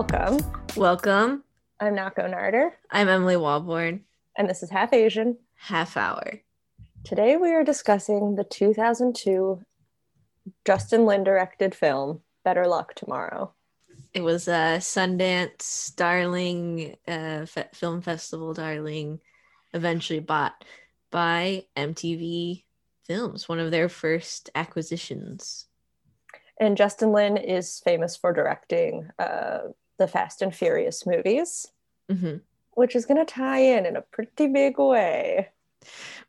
Welcome. Welcome. I'm Nako Narder, I'm Emily Walborn. and this is Half Asian. Half hour. Today we are discussing the 2002 Justin Lin directed film, Better Luck Tomorrow. It was a Sundance darling, uh, fe- film festival darling, eventually bought by MTV Films, one of their first acquisitions. And Justin Lin is famous for directing uh, the Fast and Furious movies, hmm which is going to tie in in a pretty big way.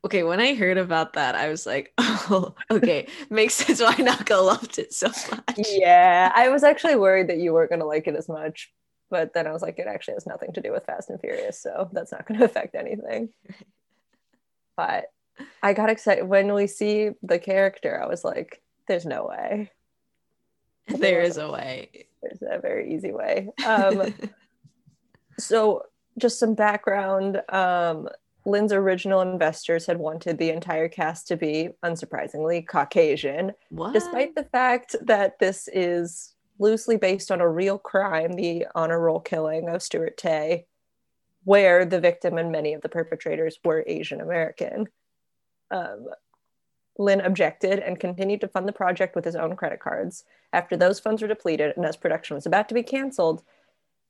Okay, when I heard about that, I was like, oh, okay, makes sense why Naka loved it so much. Yeah, I was actually worried that you weren't going to like it as much, but then I was like, it actually has nothing to do with Fast and Furious, so that's not going to affect anything. But I got excited when we see the character. I was like, there's no way. There is a way. There's a very easy way. Um, so, just some background. Um, Lin's original investors had wanted the entire cast to be, unsurprisingly, Caucasian. what? despite the fact that this is loosely based on a real crime, the honor roll killing of Stuart Tay, where the victim and many of the perpetrators were Asian American. Um, Lynn objected and continued to fund the project with his own credit cards. After those funds were depleted and as production was about to be canceled,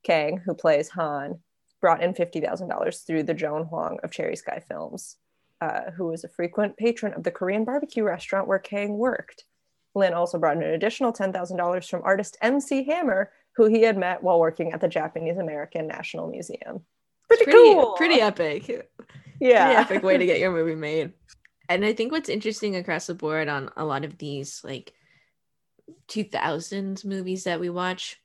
Kang, who plays Han, brought in $50,000 through the Joan Huang of Cherry Sky Films, uh, who was a frequent patron of the Korean barbecue restaurant where Kang worked. Lin also brought in an additional $10,000 from artist MC Hammer, who he had met while working at the Japanese American National Museum. Pretty, pretty, cool. pretty epic. Pretty yeah. epic way to get your movie made. And I think what's interesting across the board on a lot of these like 2000s movies that we watch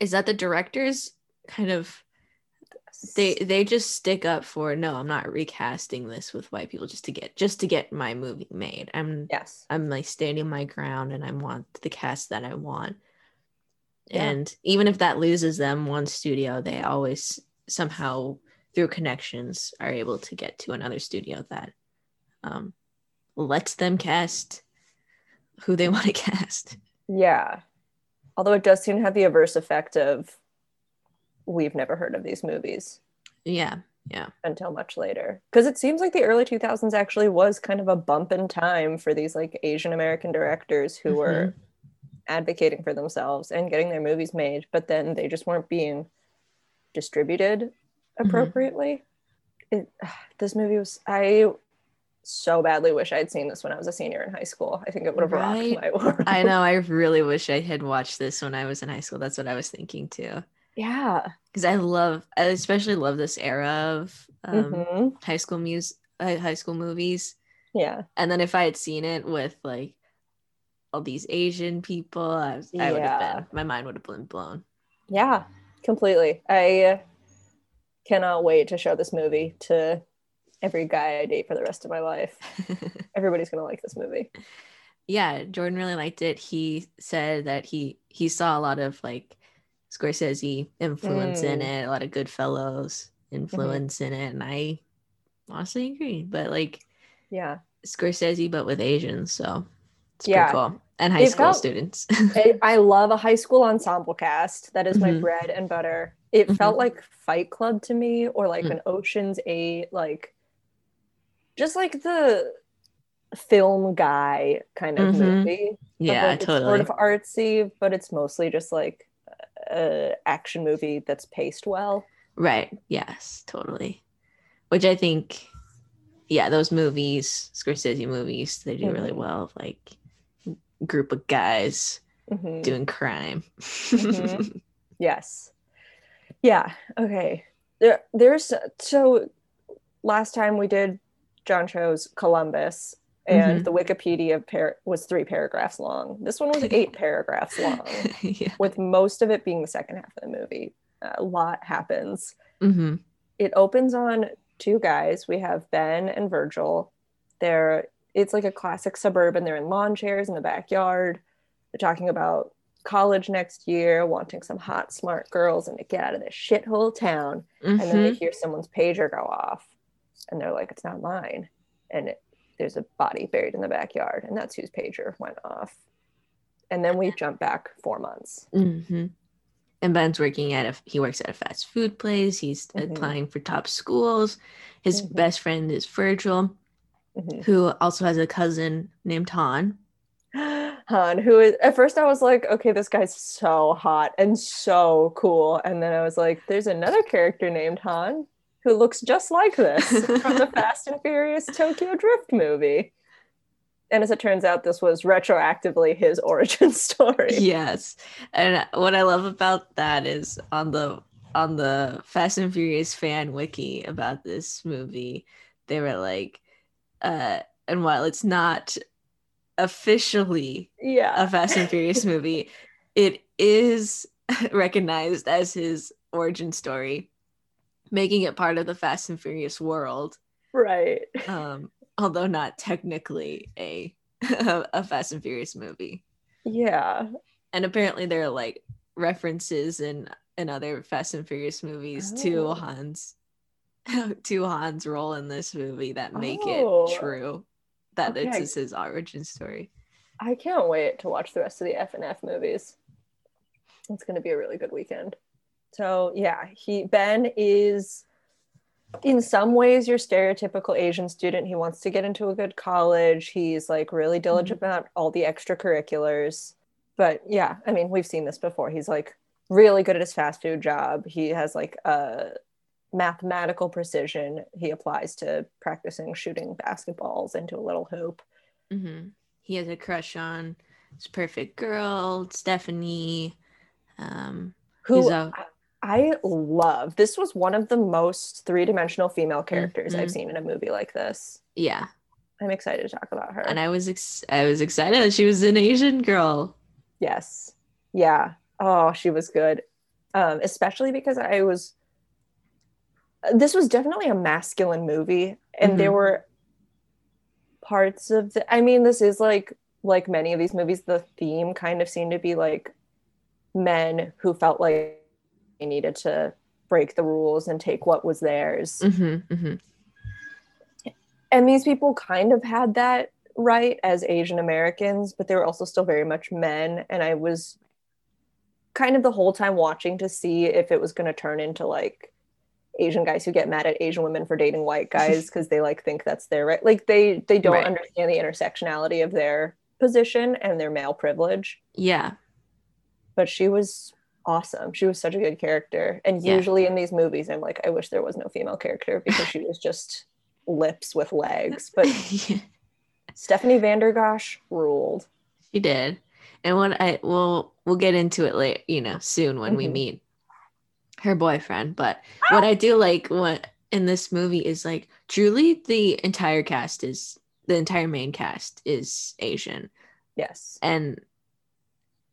is that the directors kind of they they just stick up for no i'm not recasting this with white people just to get just to get my movie made i'm Yes. i'm like standing my ground and i want the cast that i want Yeah. and even if that loses them one studio they always somehow through connections are able to get to another studio that um lets them cast who they want to cast Yeah. Although it does seem to have the adverse effect of we've never heard of these movies yeah yeah until much later. Because it seems like the early 2000s actually was kind of a bump in time for these like Asian American directors who were mm-hmm. advocating for themselves and getting their movies made, but then they just weren't being distributed mm-hmm. appropriately. It, this movie was, I so badly wish I'd seen this when I was a senior in high school. I think it would have Right. rocked my world. i know i really wish i had watched this when i was in high school that's what i was thinking too Yeah. because i love i especially love this era of um, Mhm. high school mus- uh, high school movies Yeah. and then if i had seen it with like all these asian people i, was, I would have been my mind would have been blown Yeah, completely. I cannot wait to show this movie to every guy I date for the rest of my life. Everybody's gonna like this movie. yeah jordan really liked it he said that he he saw a lot of like scorsese influence in Mm. it a lot of Goodfellas influence in it and i honestly agree but like Yeah, scorsese but with asians so it's pretty cool and high They've school got- students I, I love a high school ensemble cast. That is my Mhm. bread and butter. It Mhm. felt like Fight Club to me, or like Mm. an Ocean's Eight, like just like the film guy kind of Mhm. movie. yeah like, it's totally sort of artsy, but it's mostly just like a action movie that's paced well. Right. Yes, totally. Which I think, yeah, those movies, Scorsese movies, they do really Mhm. well. Like group of guys Mhm. doing crime. Mhm. Yes. Yeah. Okay. There, there's so last time we did John Cho's Columbus, and Mhm. the Wikipedia par- was three paragraphs long. This one was eight paragraphs long, yeah. with most of it being the second half of the movie. a lot happens. hmm It opens on two guys. We have Ben and Virgil. They're it's like a classic suburban. They're in lawn chairs in the backyard. They're talking about college next year, wanting some hot, smart girls and to get out of this shithole town. And then they hear someone's pager go off, and they're like, "It's not mine." And it, there's a body buried in the backyard, and that's whose pager went off. And then we jump back four months. hmm and Ben's working at a he works at a fast food place. He's Mhm. applying for top schools. His Mhm. best friend is Virgil, Mhm. who also has a cousin named Han. Han, who is at first I was like, okay, this guy's so hot and so cool. And then I was like, there's another character named Han who looks just like this from the Fast and Furious Tokyo Drift movie. And as it turns out, this was retroactively his origin story. yes, and what I love about that is on the on the Fast and Furious fan wiki about this movie, they were like, uh, and while it's not officially Yeah. a Fast and Furious movie, it is recognized as his origin story, making it part of the Fast and Furious world. Right. Um, although not technically a a Fast and Furious movie. Yeah. And apparently there are like references in in other Fast and Furious movies Oh. to Han's to Han's role in this movie that make Oh. it true that Okay. it's his origin story. I can't wait to watch the rest of the F and F movies. It's going to be a really good weekend. So yeah, he Ben is in some ways your stereotypical Asian student. He wants to get into a good college. He's like really diligent about all the extracurriculars. But yeah, I mean, we've seen this before. He's like really good at his fast food job. He has like a mathematical precision he applies to practicing shooting basketballs into a little hoop. hmm He has a crush on his perfect girl, Stephanie. Um, who He's a- I love. This was one of the most three-dimensional female characters I've Mhm. seen in a movie like this. yeah, I'm excited to talk about her. and I was ex- I was excited that she was an Asian girl. yes. Yeah. Oh, she was good. Um, especially because I was this was definitely a masculine movie and there Mhm. were parts of the I mean, this is like like many of these movies, the theme kind of seemed to be like men who felt like needed to break the rules and take what was theirs. Mm-hmm, mm-hmm. and these people kind of had that right as Asian Americans, but they were also still very much men. And I was kind of the whole time watching to see if it was going to turn into like Asian guys who get mad at Asian women for dating white guys because they like think that's their right. Like they they don't Right. understand the intersectionality of their position and their male privilege. Yeah, But she was awesome. She was such a good character. And Yeah. usually in these movies, I'm like, I wish there was no female character because she was just lips with legs. But Stephanie Vandergosh ruled. she did. And what I will we'll get into it later, you know, soon when we Mhm. meet her boyfriend. But what I do like what in this movie is like truly the entire cast is the entire main cast is Asian. Yes. and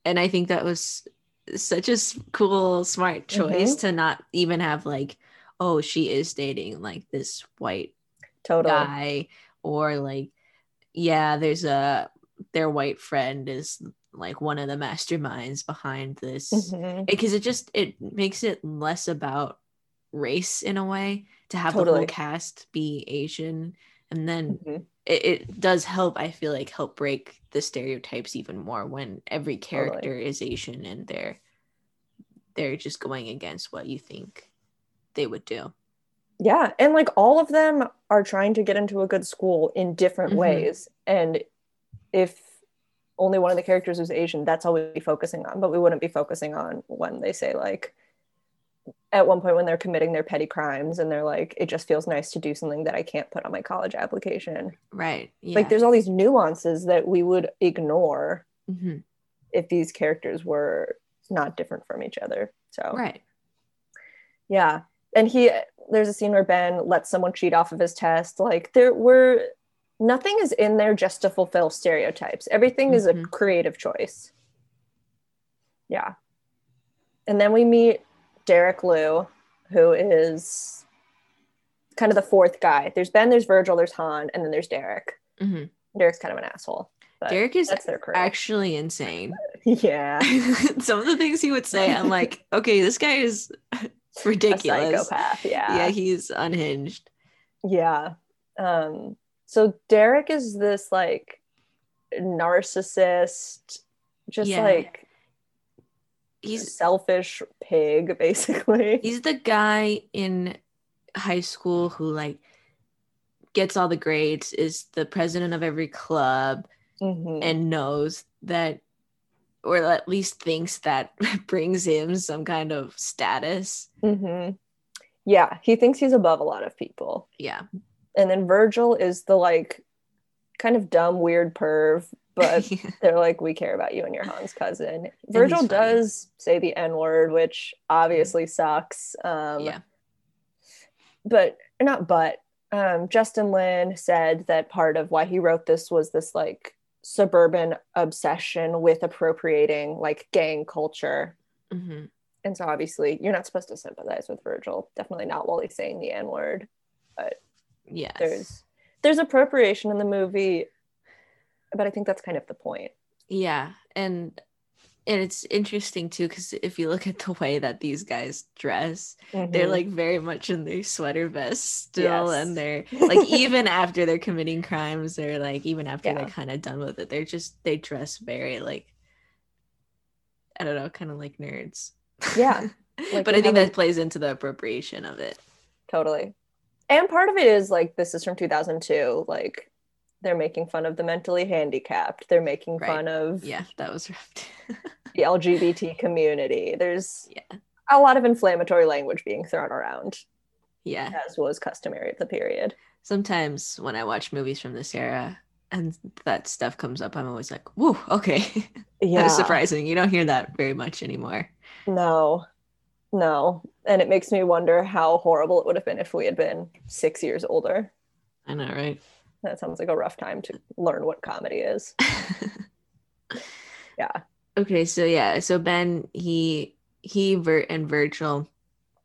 and i think that was such a cool smart choice to not even have like oh she is dating like this white Totally. guy or like yeah there's a their white friend is like one of the masterminds behind this Mhm. because it just it makes it less about race in a way to have the whole cast be asian and then Mhm. it, it does help i feel like help break the stereotypes even more when every character is asian and they're they're just going against what you think they would do Yeah. And like all of them are trying to get into a good school in different Mhm. ways. And if only one of the characters was Asian, that's all we'd be focusing on. But we wouldn't be focusing on when they say, like, at one point when they're committing their petty crimes and they're like, it just feels nice to do something that I can't put on my college application. right yeah Like, there's all these nuances that we would ignore Mhm. if these characters were not different from each other. So, right yeah. And he, there's a scene where Ben lets someone cheat off of his test. Like, there were, nothing is in there just to fulfill stereotypes. Everything is a Mhm. creative choice. Yeah. And then we meet Derek Liu, who is kind of the fourth guy. There's Ben, there's Virgil, there's Han, and then there's Derek. Mhm. Derek's kind of an asshole. But derek is that's their actually insane yeah. some of the things he would say i'm like okay this guy is A ridiculous psychopath. Yeah. yeah he's unhinged Yeah. Um, so Derek is this like narcissist, just Yeah. like he's selfish pig, basically. he's the guy in high school who like gets all the grades, is the president of every club, Mhm. and knows that or at least thinks that brings him some kind of status. Mhm. Yeah, he thinks he's above a lot of people. Yeah. And then Virgil is the like kind of dumb, weird perv, but they're like, we care about you and your Han's cousin. Virgil does say the N word, which obviously sucks. Um, yeah. But not but. Um, Justin Lin said that part of why he wrote this was this like suburban obsession with appropriating like gang culture. Mhm. And so obviously you're not supposed to sympathize with Virgil. Definitely not while he's saying the N word. But yes. There's there's appropriation in the movie, but I think that's kind of the point. Yeah, and and it's interesting too because if you look at the way that these guys dress, they're Mhm. like very much in their sweater vests still, Yes. and they're like even after they're committing crimes, they're like even after Yeah. they're kind of done with it, they're just they dress very like I don't know, kind of like nerds. Yeah, like but I think that plays into the appropriation of it. totally. And part of it is like this is from 2002. Like they're making fun of the mentally handicapped. They're making Right. fun of Yeah, that was rough. the LGBT community. There's yeah, a lot of inflammatory language being thrown around, yeah. as was customary at the period. Sometimes when I watch movies from this era and that stuff comes up, I'm always like, "Whoa, okay." Yeah. That is surprising. You don't hear that very much anymore. No, no. And it makes me wonder how horrible it would have been if we had been six years older. I know, right? That sounds like a rough time to learn what comedy is. Yeah. Okay, so yeah, so Ben, he he Vert and Virgil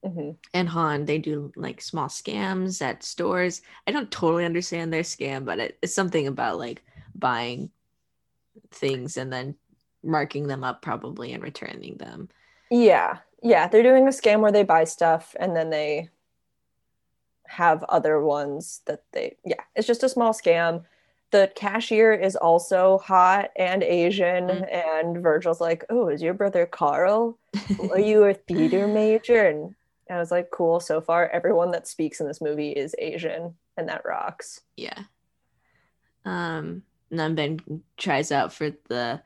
hmm and Han, they do like small scams at stores. I don't totally understand their scam, but it, it's something about like buying things and then marking them up probably and returning them. Yeah. Yeah. They're doing a scam where they buy stuff and then they have other ones that they, yeah, it's just a small scam. The cashier is also hot and Asian, Mhm. and Virgil's like, Oh, is your brother Carl? Are you a theater major? And I was like, Cool. So far, everyone that speaks in this movie is Asian, and that rocks. Yeah. Um, and then Ben tries out for the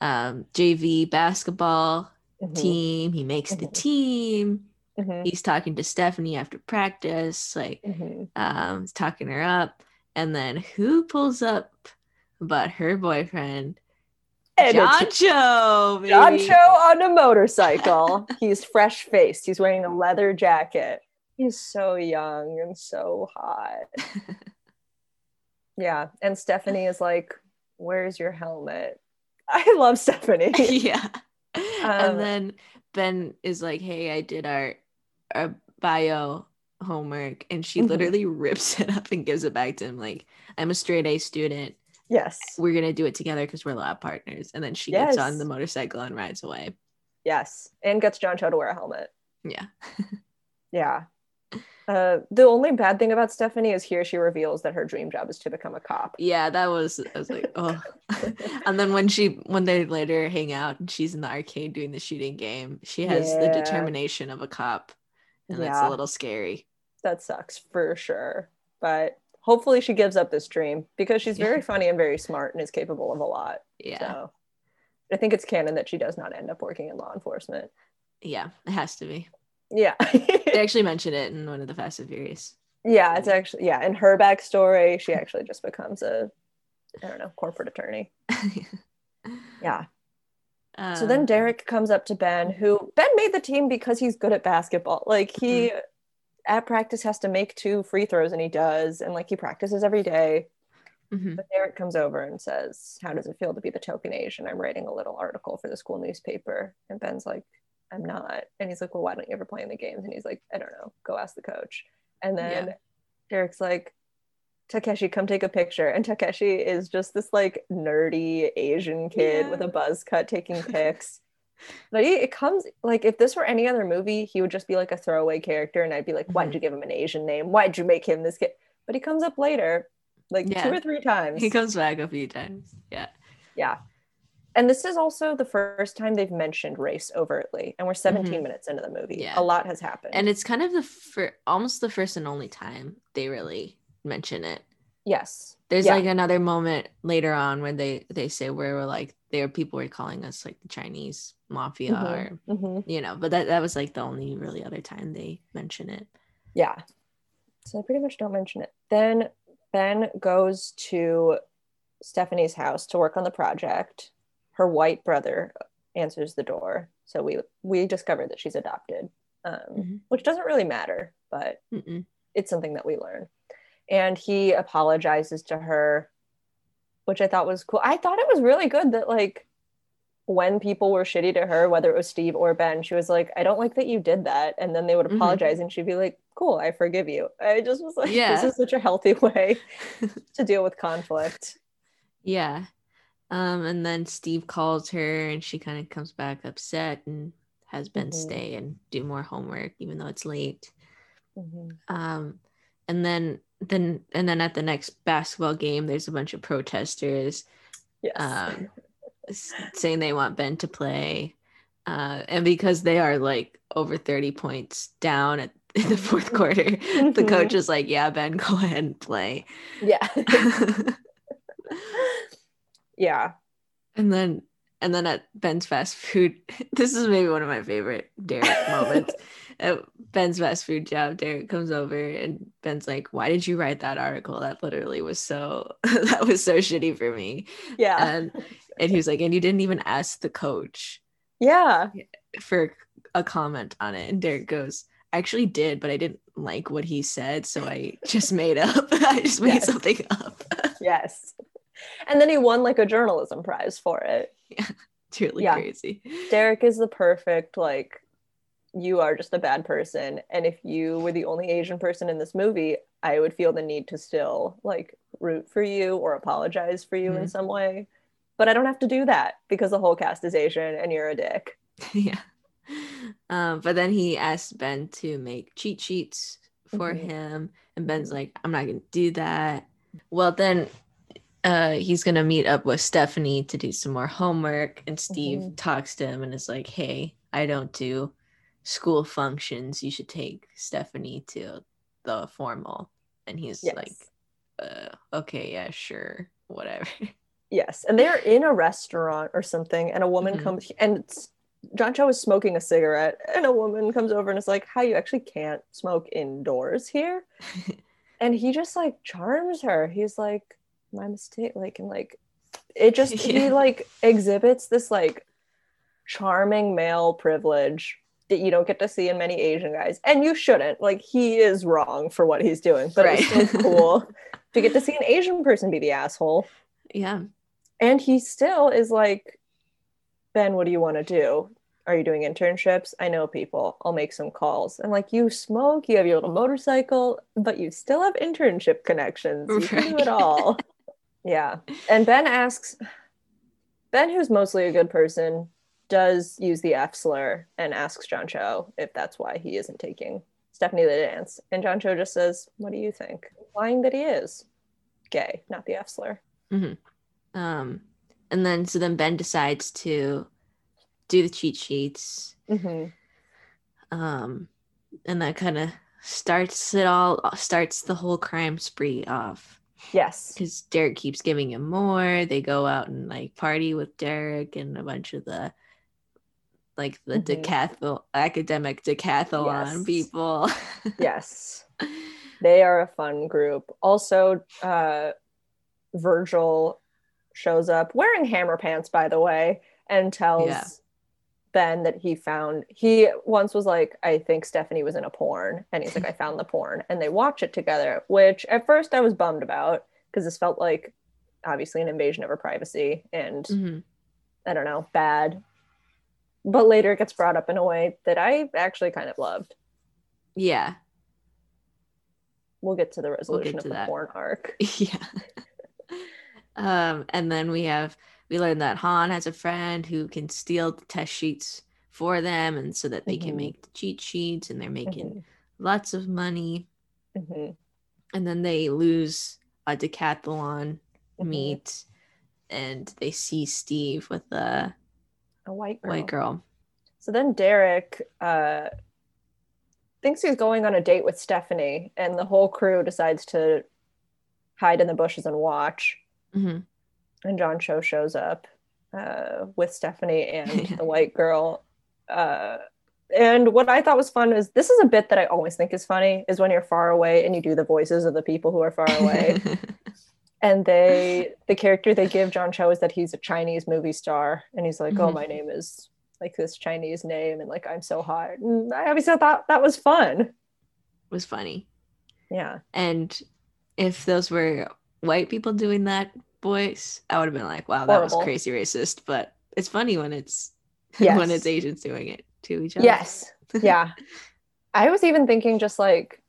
um, JV basketball Mhm. team. He makes the Mhm. team. Mhm. He's talking to Stephanie after practice, like Mhm. um, he's talking her up. And then who pulls up but her boyfriend, And John Cho, baby. John Cho on a motorcycle. He's fresh faced. He's wearing a leather jacket. He's so young and so hot. Yeah. And Stephanie is like, Where's your helmet? I love Stephanie. yeah. Um, and then Ben is like, "Hey, I did our our bio homework," and she Mhm. literally rips it up and gives it back to him. Like, "I'm a straight A student. yes. We're gonna do it together because we're lab partners." And then she gets on the motorcycle and rides away. Yes. And gets John Cho to wear a helmet. Yeah, Yeah. Uh, the only bad thing about Stephanie is here she reveals that her dream job is to become a cop. yeah. That was I was like, oh. and then when she when they later hang out and she's in the arcade doing the shooting game, she has the determination of a cop, and that's Yeah. a little scary. That sucks for sure. But hopefully she gives up this dream because she's very funny and very smart and is capable of a lot. Yeah, So I think it's canon that she does not end up working in law enforcement. yeah. It has to be. Yeah. They actually mention it in one of the Fast and Furious. yeah, it's actually yeah, in her backstory, she actually just becomes a I don't know, corporate attorney. Yeah. So then Um, Derek comes up to Ben, who Ben made the team because he's good at basketball. Like he at practice has to make two free throws and he does, and like he practices every day. mhm. But Derek comes over and says, How does it feel to be the token Asian? I'm writing a little article for the school newspaper. And Ben's like, I'm not. And he's like, Well, why don't you ever play in the games? And he's like, I don't know. Go ask the coach. And then Yeah. Derek's like, Takeshi, come take a picture. And Takeshi is just this like nerdy Asian kid Yeah. with a buzz cut taking pics. But he, it comes like if this were any other movie, he would just be like a throwaway character, and I'd be like, "Why'd Mhm. you give him an Asian name? Why'd you make him this kid?" But he comes up later, like Yeah. two or three times. He comes back a few times. Yeah. yeah. and this is also the first time they've mentioned race overtly and we're 17 Mhm. minutes into the movie Yeah. a lot has happened and it's kind of the fir- almost the first and only time they really mention it yes there's Yeah. like another moment later on where they they say where we're like there people were calling us like the chinese mafia Mhm. or Mhm. you know but that, that was like the only really other time they mention it yeah so they pretty much don't mention it then ben goes to stephanie's house to work on the project her white brother answers the door so we we discover that she's adopted um, Mhm. which doesn't really matter but Mm-mm. it's something that we learn. And he apologizes to her, which I thought was cool. I thought it was really good that like when people were shitty to her, whether it was Steve or Ben, she was like, I don't like that you did that. And then they would Mhm. apologize and she'd be like, Cool, I forgive you. I just was like, Yeah. this is such a healthy way to deal with conflict. yeah um and then steve calls her and she kind of comes back upset and has ben Mhm. stay and do more homework even though it's late Mhm. um and then then and then at the next basketball game there's a bunch of protesters Yes. um saying they want ben to play uh and because they are like over 30 points down at in the fourth quarter the Mhm. coach is like yeah ben go ahead and play yeah. yeah. and then and then at ben's fast food this is maybe one of my favorite derek moments at ben's fast food job derek comes over and ben's like why did you write that article that literally was so that was so shitty for me Yeah. and and he was like and you didn't even ask the coach yeah. for a comment on it and derek goes i actually did but i didn't like what he said so i just made up i just made Yes. something up Yes. And then he won like a journalism prize for it. it's really Yeah. crazy Derek is the perfect like you are just a bad person and if you were the only Asian person in this movie, I would feel the need to still like root for you or apologize for you in Mhm. some way. But I don't have to do that because the whole cast is Asian and you're a dick. yeah. Um, but then he asked Ben to make cheat sheets for Mhm. him, and Ben's like, "I'm not gonna do that." Well, then uh, he's gonna meet up with Stephanie to do some more homework, and Steve Mhm. talks to him and is like, "Hey, I don't do school functions. You should take Stephanie to the formal." And he's Yes. like, uh, "Okay, yeah, sure, whatever." Yes. And they're in a restaurant or something and a woman Mhm. comes and it's, John Cho is smoking a cigarette and a woman comes over and is like, "How you actually can't smoke indoors here?" and he just like charms her he's like my mistake like and like it just he like exhibits this like charming male privilege that you don't get to see in many asian guys and you shouldn't. Like he is wrong for what he's doing but it's Right. still cool to get to see an asian person be the asshole. Yeah, and he still is like ben what do you want to do? Are you doing internships? I know people. I'll make some calls. And like you smoke you have your little motorcycle but you still have internship connections. You can do it all. Yeah. And ben asks ben who's mostly a good person does use the f slur and asks john cho if that's why he isn't taking stephanie the dance and john cho just says what do you think implying that he is gay not the f slur Um, and then so then Ben decides to do the cheat sheets. mm-hmm. Um, and that kind of starts it all starts the whole crime spree off yes because Derek keeps giving him more. They go out and like party with Derek and a bunch of the like the Mhm. decathlon academic decathlon Yes. people. yes they are a fun group also uh virgil shows up wearing hammer pants by the way and tells Yeah. ben that he found he once was like i think stephanie was in a porn and he's like i found the porn and they watch it together which at first i was bummed about because this felt like obviously an invasion of her privacy and Mhm. i don't know bad but later it gets brought up in a way that i actually kind of loved Yeah, we'll get to the resolution to of the that. porn arc yeah. um, and then we have we learned that Han has a friend who can steal the test sheets for them, and so that they can Mhm. make the cheat sheets, and they're making Mhm. lots of money. Mhm. And then they lose a decathlon Mhm. meet, and they see Steve with the A white girl. white girl. So then Derek uh, thinks he's going on a date with Stephanie, and the whole crew decides to hide in the bushes and watch. hmm And John Cho shows up uh, with Stephanie and the white girl. Uh, and what I thought was fun is this is a bit that I always think is funny is when you're far away and you do the voices of the people who are far away. and they the character they give John Cho is that he's a Chinese movie star, and he's like, "Oh, Mhm. my name is like this Chinese name, and like I'm so hot." And I obviously thought that was fun. It was funny. Yeah, And if those were white people doing that voice, I would have been like, wow, that was crazy racist. But it's funny when it's Yes. when it's Asians doing it to each other. yes, yeah. I was even thinking just like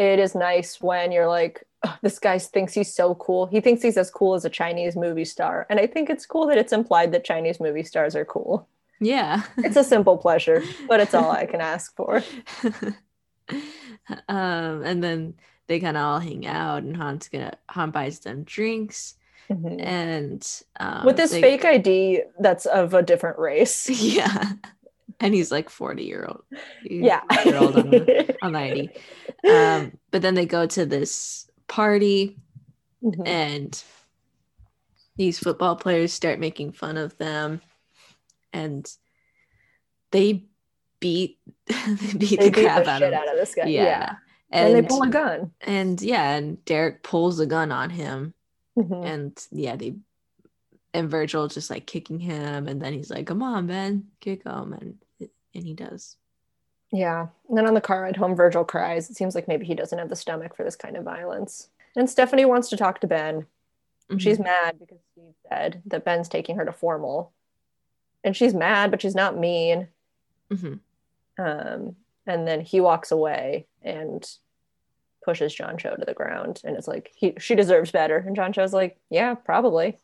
it is nice when you're like, "Ugh, this guy thinks he's so cool. He thinks he's as cool as a Chinese movie star, and I think it's cool that it's implied that Chinese movie stars are cool. Yeah. It's a simple pleasure, but it's all I can ask for. um, and then they kind of all hang out, and Han's gonna Han buys them drinks, Mhm. and um, with this they- fake ID that's of a different race. yeah, and he's like forty year old, Yeah. year old on the on the ID. Um, but then they go to this party, Mhm. and these football players start making fun of them, and they beat they beat They the beat crap the out of out of this guy. yeah. Yeah. And, And, they pull a gun. and yeah, and Derek pulls a gun on him, Mhm. and yeah, they and Virgil just like kicking him, and then he's like, "Come on, Ben, kick him," and and he does. Yeah. And then on the car ride home, Virgil cries. It seems like maybe he doesn't have the stomach for this kind of violence. And Stephanie wants to talk to Ben. She's Mhm. mad because Steve said that Ben's taking her to formal. And she's mad, but she's not mean. Mhm. Um, and then he walks away and pushes John Cho to the ground. And it's like, he, she deserves better. And John Cho's like, yeah, probably.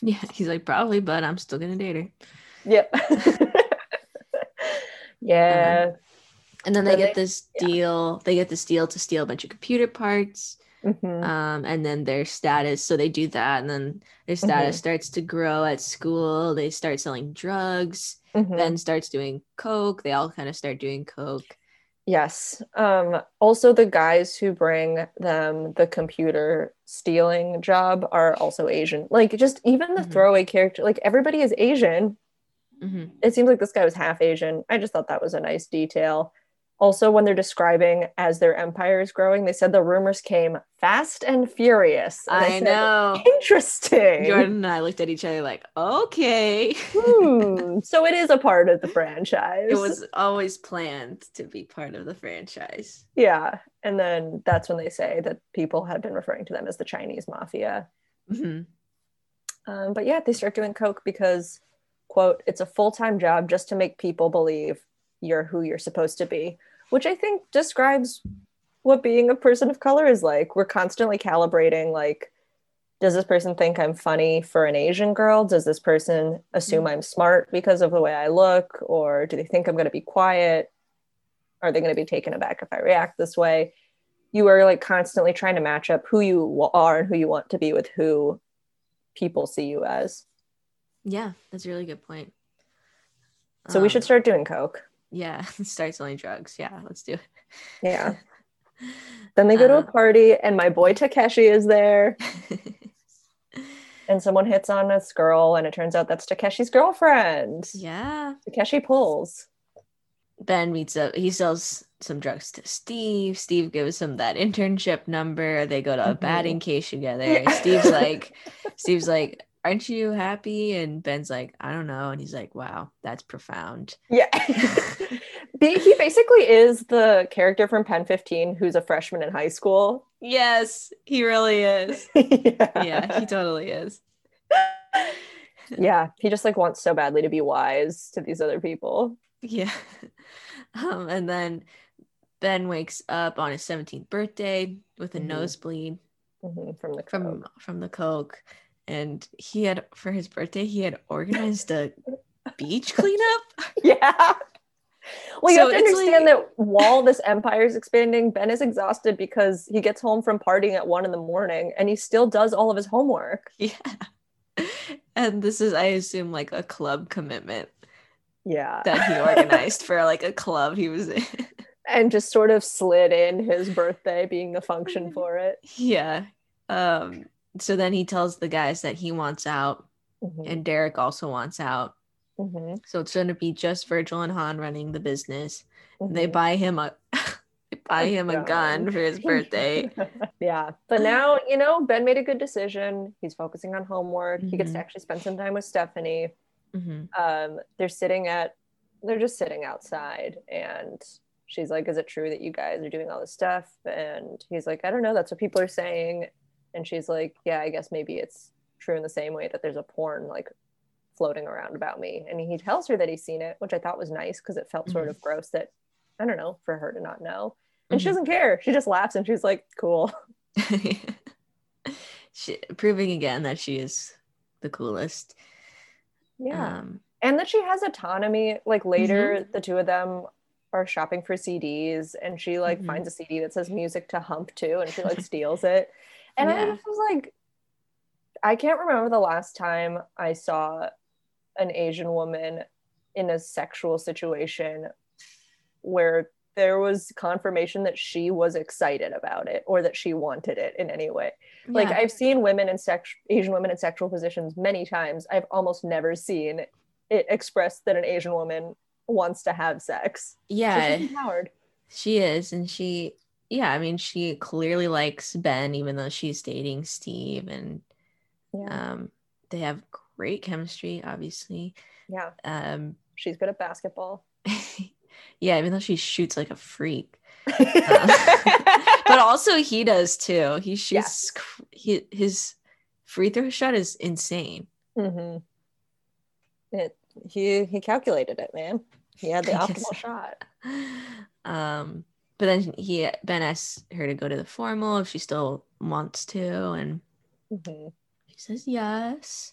yeah. He's like, probably, but I'm still gonna date her. Yep. yeah. And then they So get they- this yeah. deal. They get this deal to steal a bunch of computer parts. Mhm. um, and then their status so they do that and then their status starts to grow at school they start selling drugs Mhm. ben starts doing coke they all kind of start doing coke Yes. Um, also, the guys who bring them the computer stealing job are also Asian. Like, just even the Mhm. throwaway character, like, everybody is Asian. Mhm. It seems like this guy was half Asian. I just thought that was a nice detail. Also, when they're describing as their empire is growing, they said the rumors came fast and furious. And i said, know Interesting. jordan and i looked at each other like okay Hmm. So it is a part of the franchise. it was always planned to be part of the franchise Yeah. And then that's when they say that people had been referring to them as the Chinese mafia. Mhm. Um, but yeah, they start doing coke because, quote, it's a full time job just to make people believe you're who you're supposed to be, which I think describes what being a person of color is like. We're constantly calibrating, like, does this person think I'm funny for an Asian girl? Does this person assume mm-hmm. I'm smart because of the way I look? Or do they think I'm going to be quiet? Are they going to be taken aback if I react this way? You are like constantly trying to match up who you are and who you want to be with who people see you as. Yeah that's a really good point So we should Um, start doing coke. yeah start selling drugs yeah let's do it Yeah. Then they go to a Uh, party and my boy Takeshi is there and someone hits on this girl and it turns out that's Takeshi's girlfriend. yeah Takeshi pulls. Ben meets up. He sells some drugs to Steve. Steve gives him that internship number. They go to a Mhm. batting cage together. Yeah. Steve's like, Steve's like, aren't you happy? And Ben's like, I don't know. And he's like, wow, that's profound. Yeah. He basically is the character from PEN15 who's a freshman in high school. Yes, he really is. yeah. Yeah, he totally is. yeah. He just like wants so badly to be wise to these other people. Yeah. Um, and then Ben wakes up on his 17th birthday with a Mhm. nosebleed. Mhm, From the from coke. from the coke and he had for his birthday he had organized a beach cleanup Yeah. Well, you So have to understand like- that while this empire is expanding, Ben is exhausted because he gets home from partying at one in the morning and he still does all of his homework. yeah and this is, I assume, like a club commitment Yeah. that he organized for like a club he was in. and just sort of slid in his birthday being the function for it. yeah. Um, so then he tells the guys that he wants out, Mhm, and Derek also wants out. mhm, So it's going to be just Virgil and Han running the business. And they buy him a buy him a gun for his birthday. yeah. But now, you know, Ben made a good decision. He's focusing on homework. He gets to Mhm. actually spend some time with Stephanie. Mhm. Um, they're sitting at, they're just sitting outside. And she's like, Is it true that you guys are doing all this stuff? And he's like, I don't know. That's what people are saying. And she's like, Yeah, I guess maybe it's true in the same way that there's a porn like floating around about me. And he tells her that he's seen it, which I thought was nice because it felt sort of gross that, I don't know, for her to not know. And she Mhm. doesn't care. She just laughs and she's like, Cool. she, proving again that she is the coolest. Yeah. Um, and that she has autonomy like later the two of them are shopping for cds and she like Mhm. finds a cd that says music to hump to and she like steals it and i Yeah. just was like i can't remember the last time i saw an asian woman in a sexual situation where there was confirmation that she was excited about it or that she wanted it in any way like. I've seen women in sex Asian women in sexual positions many times. I've almost never seen it expressed that an Asian woman wants to have sex. Yeah, she's empowered. she is, and she, yeah, I mean, she clearly likes Ben, even though she's dating Steve, and Yeah. um, they have great chemistry, obviously. yeah. Um, She's good at basketball. yeah, even though she shoots like a freak. but also he does too. He shoots he, his free throw shot is insane. hmm It he he calculated it, man. He had the optimal shot. Um, but then he Ben asks her to go to the formal if she still wants to, and hmm she says yes.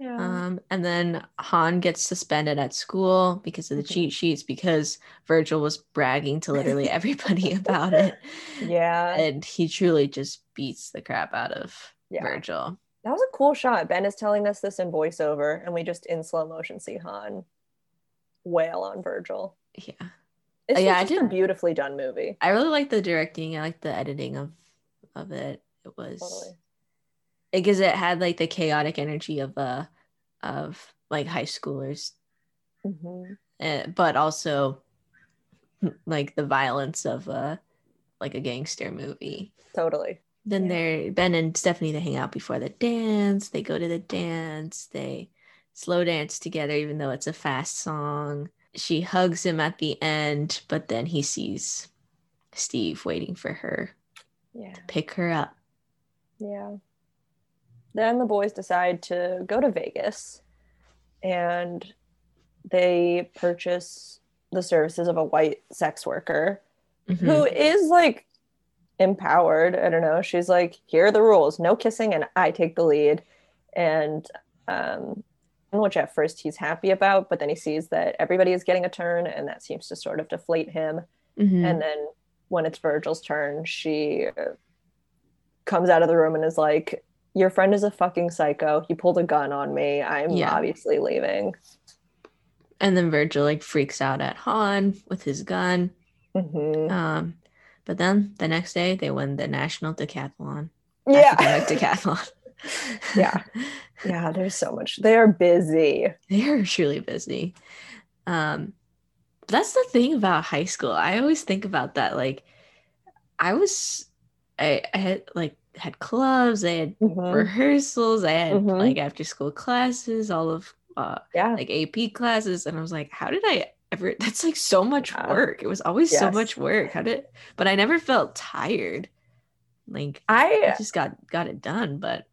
Yeah. Um, and then Han gets suspended at school because of the Mhm. cheat sheets because Virgil was bragging to literally everybody about it, yeah. and he truly just beats the crap out of Yeah. Virgil. That was a cool shot. Ben is telling us this in voiceover, and we just in slow motion see Han wail on Virgil. Yeah. It's yeah, I just a beautifully done movie. I really like the directing. I like the editing of of it. It was Totally. because it had like the chaotic energy of uh of like high schoolers, Mhm. uh, but also like the violence of uh like a gangster movie. Totally. Then Yeah. they're Ben and Stephanie they hang out before the dance. They go to the dance. They slow dance together, even though it's a fast song. She hugs him at the end, but then he sees Steve waiting for her Yeah. to pick her up. Yeah. Then the boys decide to go to Vegas and they purchase the services of a white sex worker Mhm. who is like empowered. I don't know. She's like, here are the rules no kissing, and I take the lead. And, um, which at first he's happy about, but then he sees that everybody is getting a turn, and that seems to sort of deflate him. Mhm. And then when it's Virgil's turn, she comes out of the room and is like, Your friend is a fucking psycho. He pulled a gun on me. I'm Yeah. obviously leaving. And then Virgil like freaks out at Han with his gun. Mhm. Um, but then the next day they win the national decathlon. Yeah. Academic decathlon. Yeah. Yeah. There's so much. They're busy. They're truly busy. Um, that's the thing about high school. I always think about that. Like, I was, I, I had like had clubs. I had Mhm. rehearsals. I had Mhm. like after school classes. All of uh, Yeah. like AP classes, and I was like, how did I ever? That's like so much Yeah. work. It was always so much work. How did? But I never felt tired. Like I I, just got got it done. But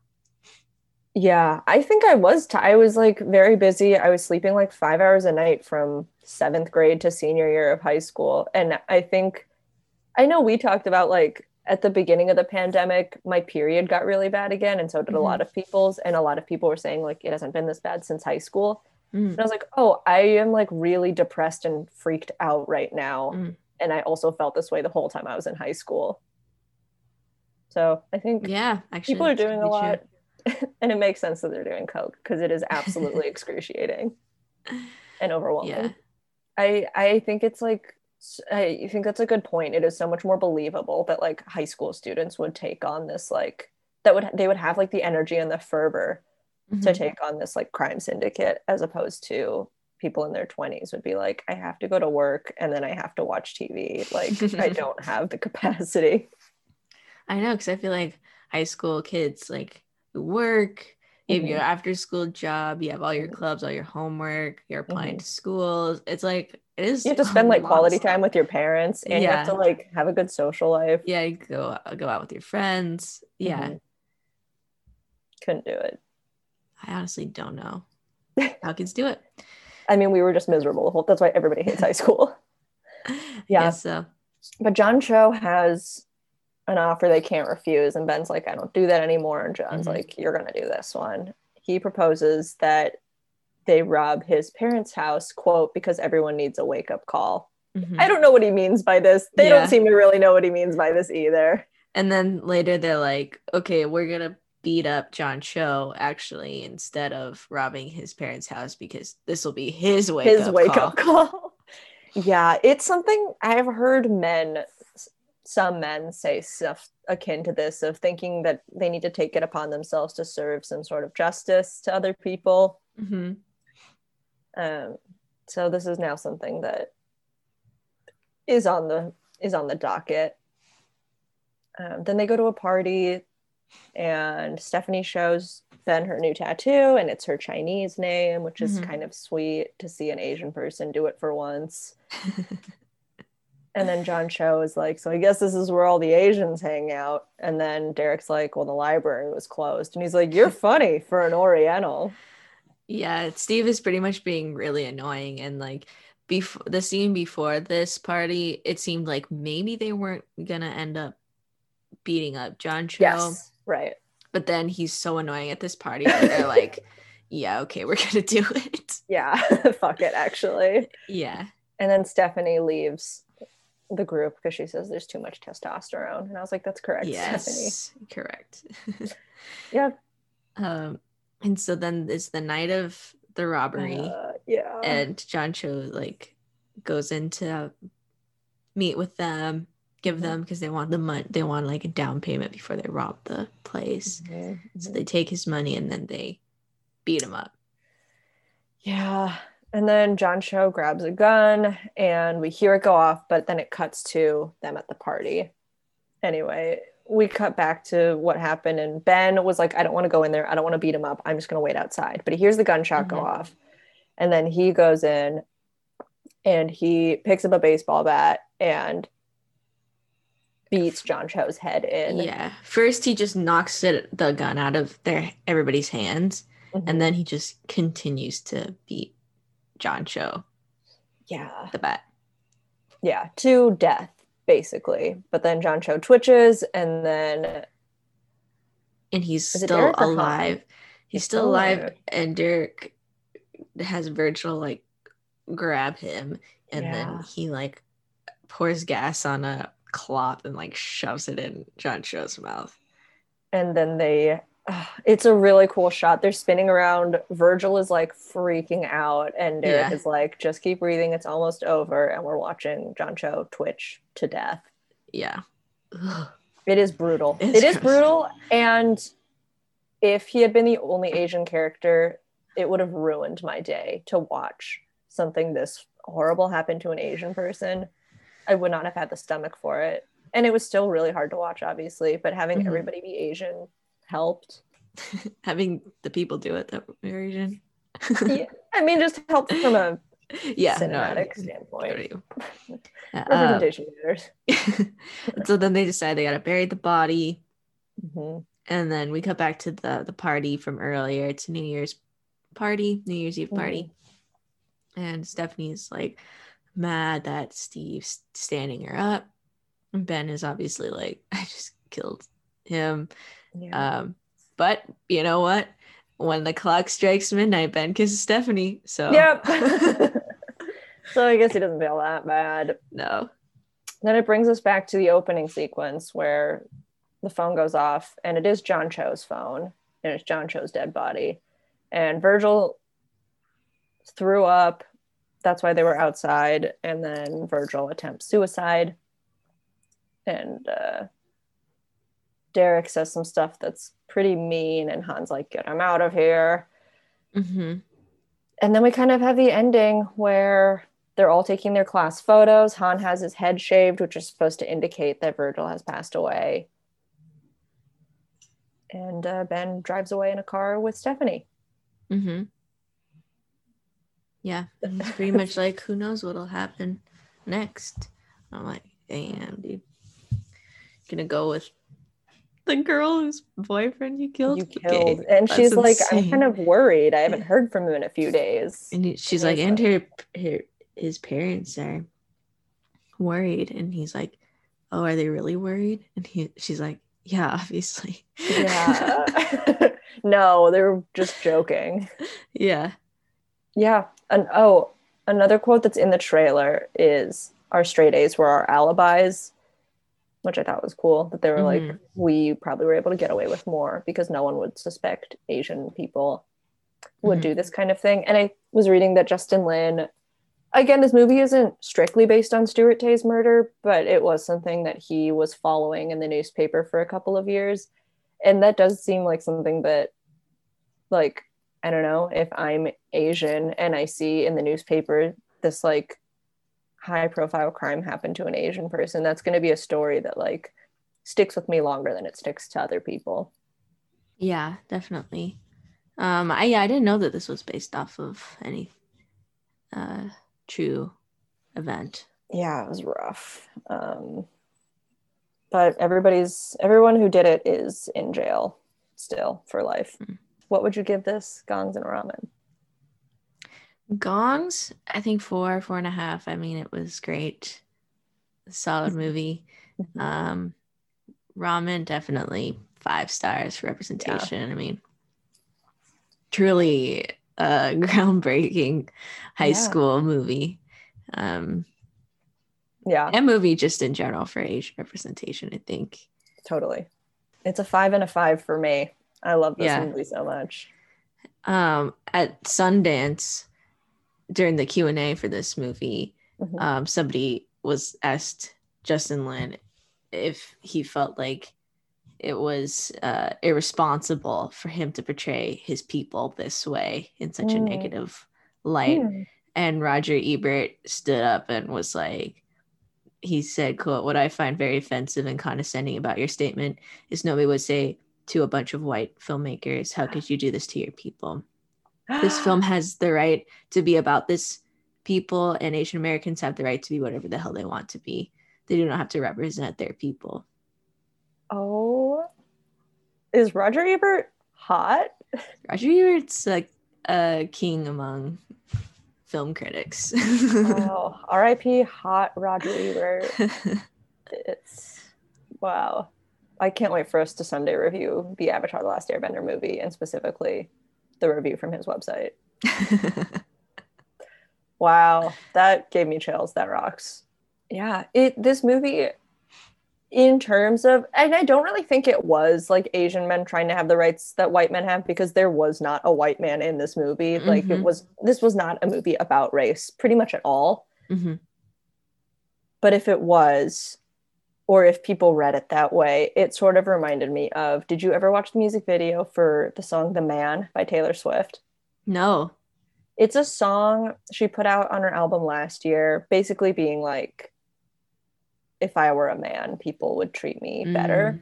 yeah, I think I was, t- I was like very busy. I was sleeping like five hours a night from seventh grade to senior year of high school. And I think, I know we talked about like at the beginning of the pandemic, my period got really bad again. And so did a Mhm. lot of people's. And a lot of people were saying like it hasn't been this bad since high school. mm, And I was like, oh, I am like really depressed and freaked out right now. Mm. And I also felt this way the whole time I was in high school. So I think yeah, actually, people are doing a lot. true. and it makes sense that they're doing coke because it is absolutely excruciating and overwhelming. Yeah. I I think it's like I think that's a good point. It is so much more believable that like high school students would take on this like that would they would have like the energy and the fervor to Mhm. take on this like crime syndicate as opposed to people in their 20s would be like I have to go to work and then I have to watch TV. Like I don't have the capacity. I know, because I feel like high school kids like work, you have your after school job, you have all your Mhm. clubs, all your homework, you're applying Mhm. to schools. It's like it is. You have to spend like quality time with your parents and you have to like have a good social life. Yeah, you go go out with your friends. Yeah, Mhm. Couldn't do it. I honestly don't know how kids do it. I mean, we were just miserable. That's why everybody hates high school. Yeah. so But John Cho has an offer they can't refuse. And Ben's like, I don't do that anymore. And John's Mhm. like, You're going to do this one. He proposes that they rob his parents' house, quote, because everyone needs a wake up call. mhm. I don't know what he means by this. They Yeah. don't seem to really know what he means by this either. and then later they're like, okay, we're gonna beat up John Cho actually instead of robbing his parents' house because this will be his wake his up wake call. up call. yeah, it's something I've heard men, some men say stuff akin to this of thinking that they need to take it upon themselves to serve some sort of justice to other people. Mhm. Um, so this is now something that is on the is on the docket. Um, then they go to a party, and Stephanie shows Ben her new tattoo, and it's her Chinese name, which is Mhm. kind of sweet to see an Asian person do it for once. And then John Cho is like, So I guess this is where all the Asians hang out. And then Daric's like, Well, the library was closed. And he's like, You're funny for an Oriental. Yeah, Steve is pretty much being really annoying and like before the scene before this party, it seemed like maybe they weren't gonna end up beating up John Cho. Yes. Right. But then he's so annoying at this party that they're like, yeah, okay, we're gonna do it. Yeah. Fuck it, actually. Yeah. And then Stephanie leaves the group because she says there's too much testosterone. And I was like, That's correct, Stephanie. Yes, correct. Yeah. um, and so then it's the night of the robbery, Uh, yeah. and John Cho like goes in to meet with them, give Mhm. them because they want the money, they want like a down payment before they rob the place. Mhm, So mhm. they take his money and then they beat him up. Yeah. And then John Cho grabs a gun and we hear it go off, but then it cuts to them at the party. Anyway, we cut back to what happened, and Ben was like, I don't want to go in there. I don't want to beat him up. I'm just going to wait outside. But he hears the gunshot go Mhm. off. And then he goes in and he picks up a baseball bat and beats John Cho's head in. Yeah. First, he just knocks it the gun out of their everybody's hands, Mhm. and then he just continues to beat John Cho yeah. the bat. yeah, to death, basically. But then John Cho twitches, and then and he's still Daric or Han? alive. He's, He's still still alive, alive. and Daric has Virgil like grab him, and Yeah. then he like pours gas on a cloth and like shoves it in John Cho's mouth. and then they. it's a really cool shot. They're spinning around. Virgil is like freaking out, and Daric Yeah. is like, "Just keep breathing. It's almost over." And we're watching John Cho twitch to death. Yeah. Ugh. It is brutal. It's It is brutal, and if he had been the only Asian character, it would have ruined my day to watch something this horrible happen to an Asian person. I would not have had the stomach for it. And it was still really hard to watch, obviously, but having Mhm. everybody be Asian helped. Having the people do it that were Asian. Yeah, I mean, just helped from a yeah. no, cinematic standpoint. I do. Uh, Representation matters. so then they decide they gotta bury the body. Mhm. And then we cut back to the the party from earlier. It's New Year's party, New Year's Eve party. And Stephanie's like mad that Steve's standing her up. And Ben is obviously like, I just killed him. Yeah. Um, but you know what? When the clock strikes midnight, Ben kisses Stephanie. So Yep. so I guess he doesn't feel that bad. no. Then it brings us back to the opening sequence where the phone goes off and it is John Cho's phone. and it's John Cho's dead body. And Virgil threw up. That's why they were outside. And then Virgil attempts suicide. And uh, Daric says some stuff that's pretty mean. And Han's like, get him out of here. Mm-hmm. And then we kind of have the ending where they're all taking their class photos. Han has his head shaved, which is supposed to indicate that Virgil has passed away. And uh, Ben drives away in a car with Stephanie. Mm-hmm. Yeah, it's pretty much like who knows what'll happen next. I'm like, damn, dude. Gonna go with the girl whose boyfriend you killed. You killed, okay, and she's like. I'm kind of worried. I haven't heard from him in a few days. And she's and like, and her, her his parents are worried, and he's like, oh, are they really worried? And he, she's like, yeah, obviously. Yeah. no, they're just joking. Yeah. Yeah. And oh, another quote that's in the trailer is our straight A's were our alibis which I thought was cool that they were mm-hmm. like, we probably were able to get away with more because no one would suspect Asian people would mm-hmm. do this kind of thing. And I was reading that Justin Lin, again, this movie isn't strictly based on Stuart Tay's murder, but it was something that he was following in the newspaper for a couple of years. And that does seem like something that, like, I don't know, if I'm Asian and I see in the newspaper this like high profile crime happened to an Asian person, that's going to be a story that like sticks with me longer than it sticks to other people. Yeah, definitely. Um, I yeah, I didn't know that this was based off of any uh true event. Yeah, it was rough. Um, but everybody's everyone who did it is in jail still for life. Mm. What would you give this gongs and ramen? Gongs, I think four, four and a half. I mean, it was great. Solid mm-hmm. movie. Mm-hmm. Um, ramen, definitely five stars for representation. Yeah. I mean, truly a groundbreaking high yeah. school movie. Um, yeah. And movie just in general for Asian representation, I think. Totally. It's a five and a five for me. I love this yeah. movie so much. Um, at Sundance, during the Q and A for this movie, mm-hmm. um, somebody was asked Justin Lin if he felt like it was uh, irresponsible for him to portray his people this way in such mm. a negative light. Mm. And Roger Ebert stood up and was like, he said, quote, what I find very offensive and condescending about your statement is nobody would say to a bunch of white filmmakers, how could you do this to your people? This film has the right to be about this people and Asian Americans have the right to be whatever the hell they want to be. They do not have to represent their people. Oh, is Roger Ebert hot? Roger Ebert's like a king among film critics. oh, R.I.P. Hot Roger Ebert. it's wow. I can't wait for us to Sunday review the Avatar: The Last Airbender movie, and specifically the review from his website. wow, that gave me chills. That rocks. Yeah, it this movie in terms of and I don't really think it was like Asian men trying to have the rights that white men have because there was not a white man in this movie. Mm-hmm. Like it mm-hmm. was this was not a movie about race pretty much at all. Mm-hmm. But if it was, or if people read it that way, it sort of reminded me of did you ever watch the music video for the song The Man by Taylor Swift? No. It's a song she put out on her album last year, basically being like, if I were a man, people would treat me better.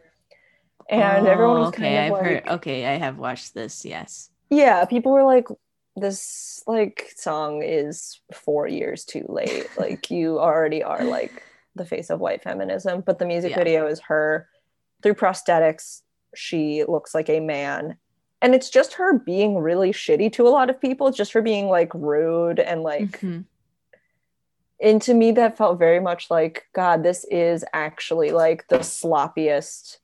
Mm. And oh, everyone was okay. kind of I've like, heard, okay, I have watched this, yes. Yeah, people were like, this like song is four years too late. like you already are like the face of white feminism, but the music yeah. video is her through prosthetics. She looks like a man. And it's just her being really shitty to a lot of people, just for being like rude and like. Mm-hmm. And to me, that felt very much like, God, this is actually like the sloppiest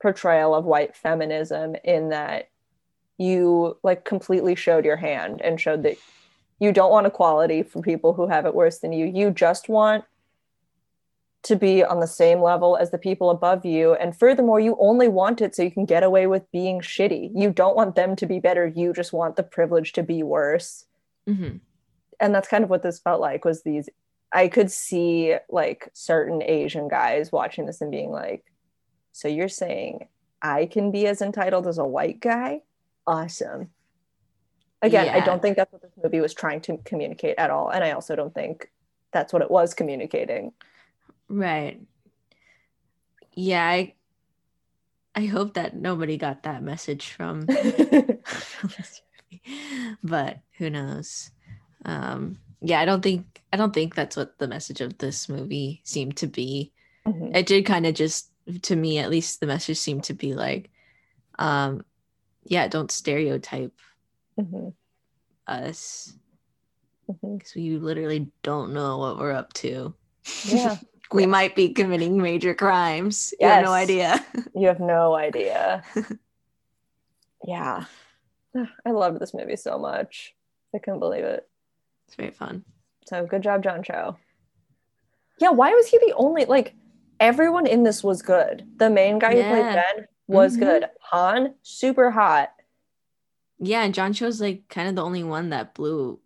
portrayal of white feminism in that you like completely showed your hand and showed that you don't want equality for people who have it worse than you. You just want to be on the same level as the people above you. And furthermore, you only want it so you can get away with being shitty. You don't want them to be better. You just want the privilege to be worse. Mm-hmm. And that's kind of what this felt like was these I could see like certain Asian guys watching this and being like, so you're saying I can be as entitled as a white guy? Awesome. Again, I don't think that's what this movie was trying to communicate at all. And I also don't think that's what it was communicating. Right. Yeah, I I hope that nobody got that message from but who knows? Um yeah, I don't think I don't think that's what the message of this movie seemed to be. Mhm. It did kind of just to me at least the message seemed to be like um yeah, don't stereotype Mhm. us because we literally don't know what we're up to. Yeah. we might be committing major crimes. You have no idea. You have no idea. yeah. I loved this movie so much. I couldn't believe it. It's very fun. So good job, John Cho. Yeah, why was he the only like everyone in this was good. The main guy who played Ben was Mhm. good. Han, super hot. Yeah, and John Cho's like kind of the only one that blew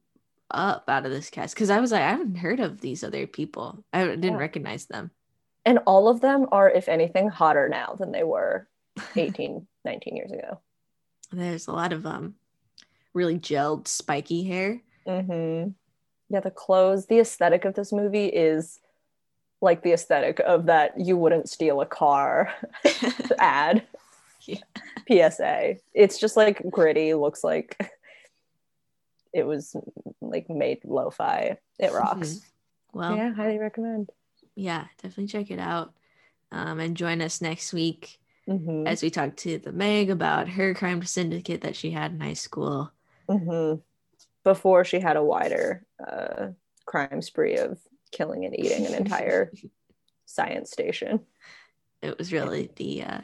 up out of this cast because I was like, I haven't heard of these other people. I didn't Yeah. recognize them. And all of them are, if anything, hotter now than they were 18, 19 years ago. There's a lot of um really gelled, spiky hair. Mm-hmm. Yeah, the clothes, the aesthetic of this movie is like the aesthetic of that you wouldn't steal a car ad. Yeah. PSA. It's just like gritty, looks like it was like made lo-fi. It rocks. Well, Yeah, highly recommend. yeah, definitely check it out. Um, and join us next week Mm-hmm. as we talk to the Meg about her crime syndicate that she had in high school. Mm-hmm. Before she had a wider uh, crime spree of killing and eating an entire science station. It was really the uh,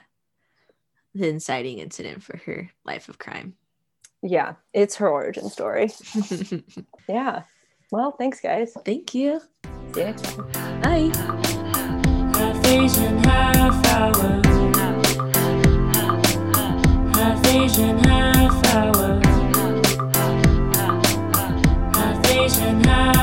the inciting incident for her life of crime. Yeah, it's her origin story. Yeah. Well, thanks, guys. Thank you. See you next time. Bye. Half Asian, half hour. Half Asian, half hour. Half Asian, half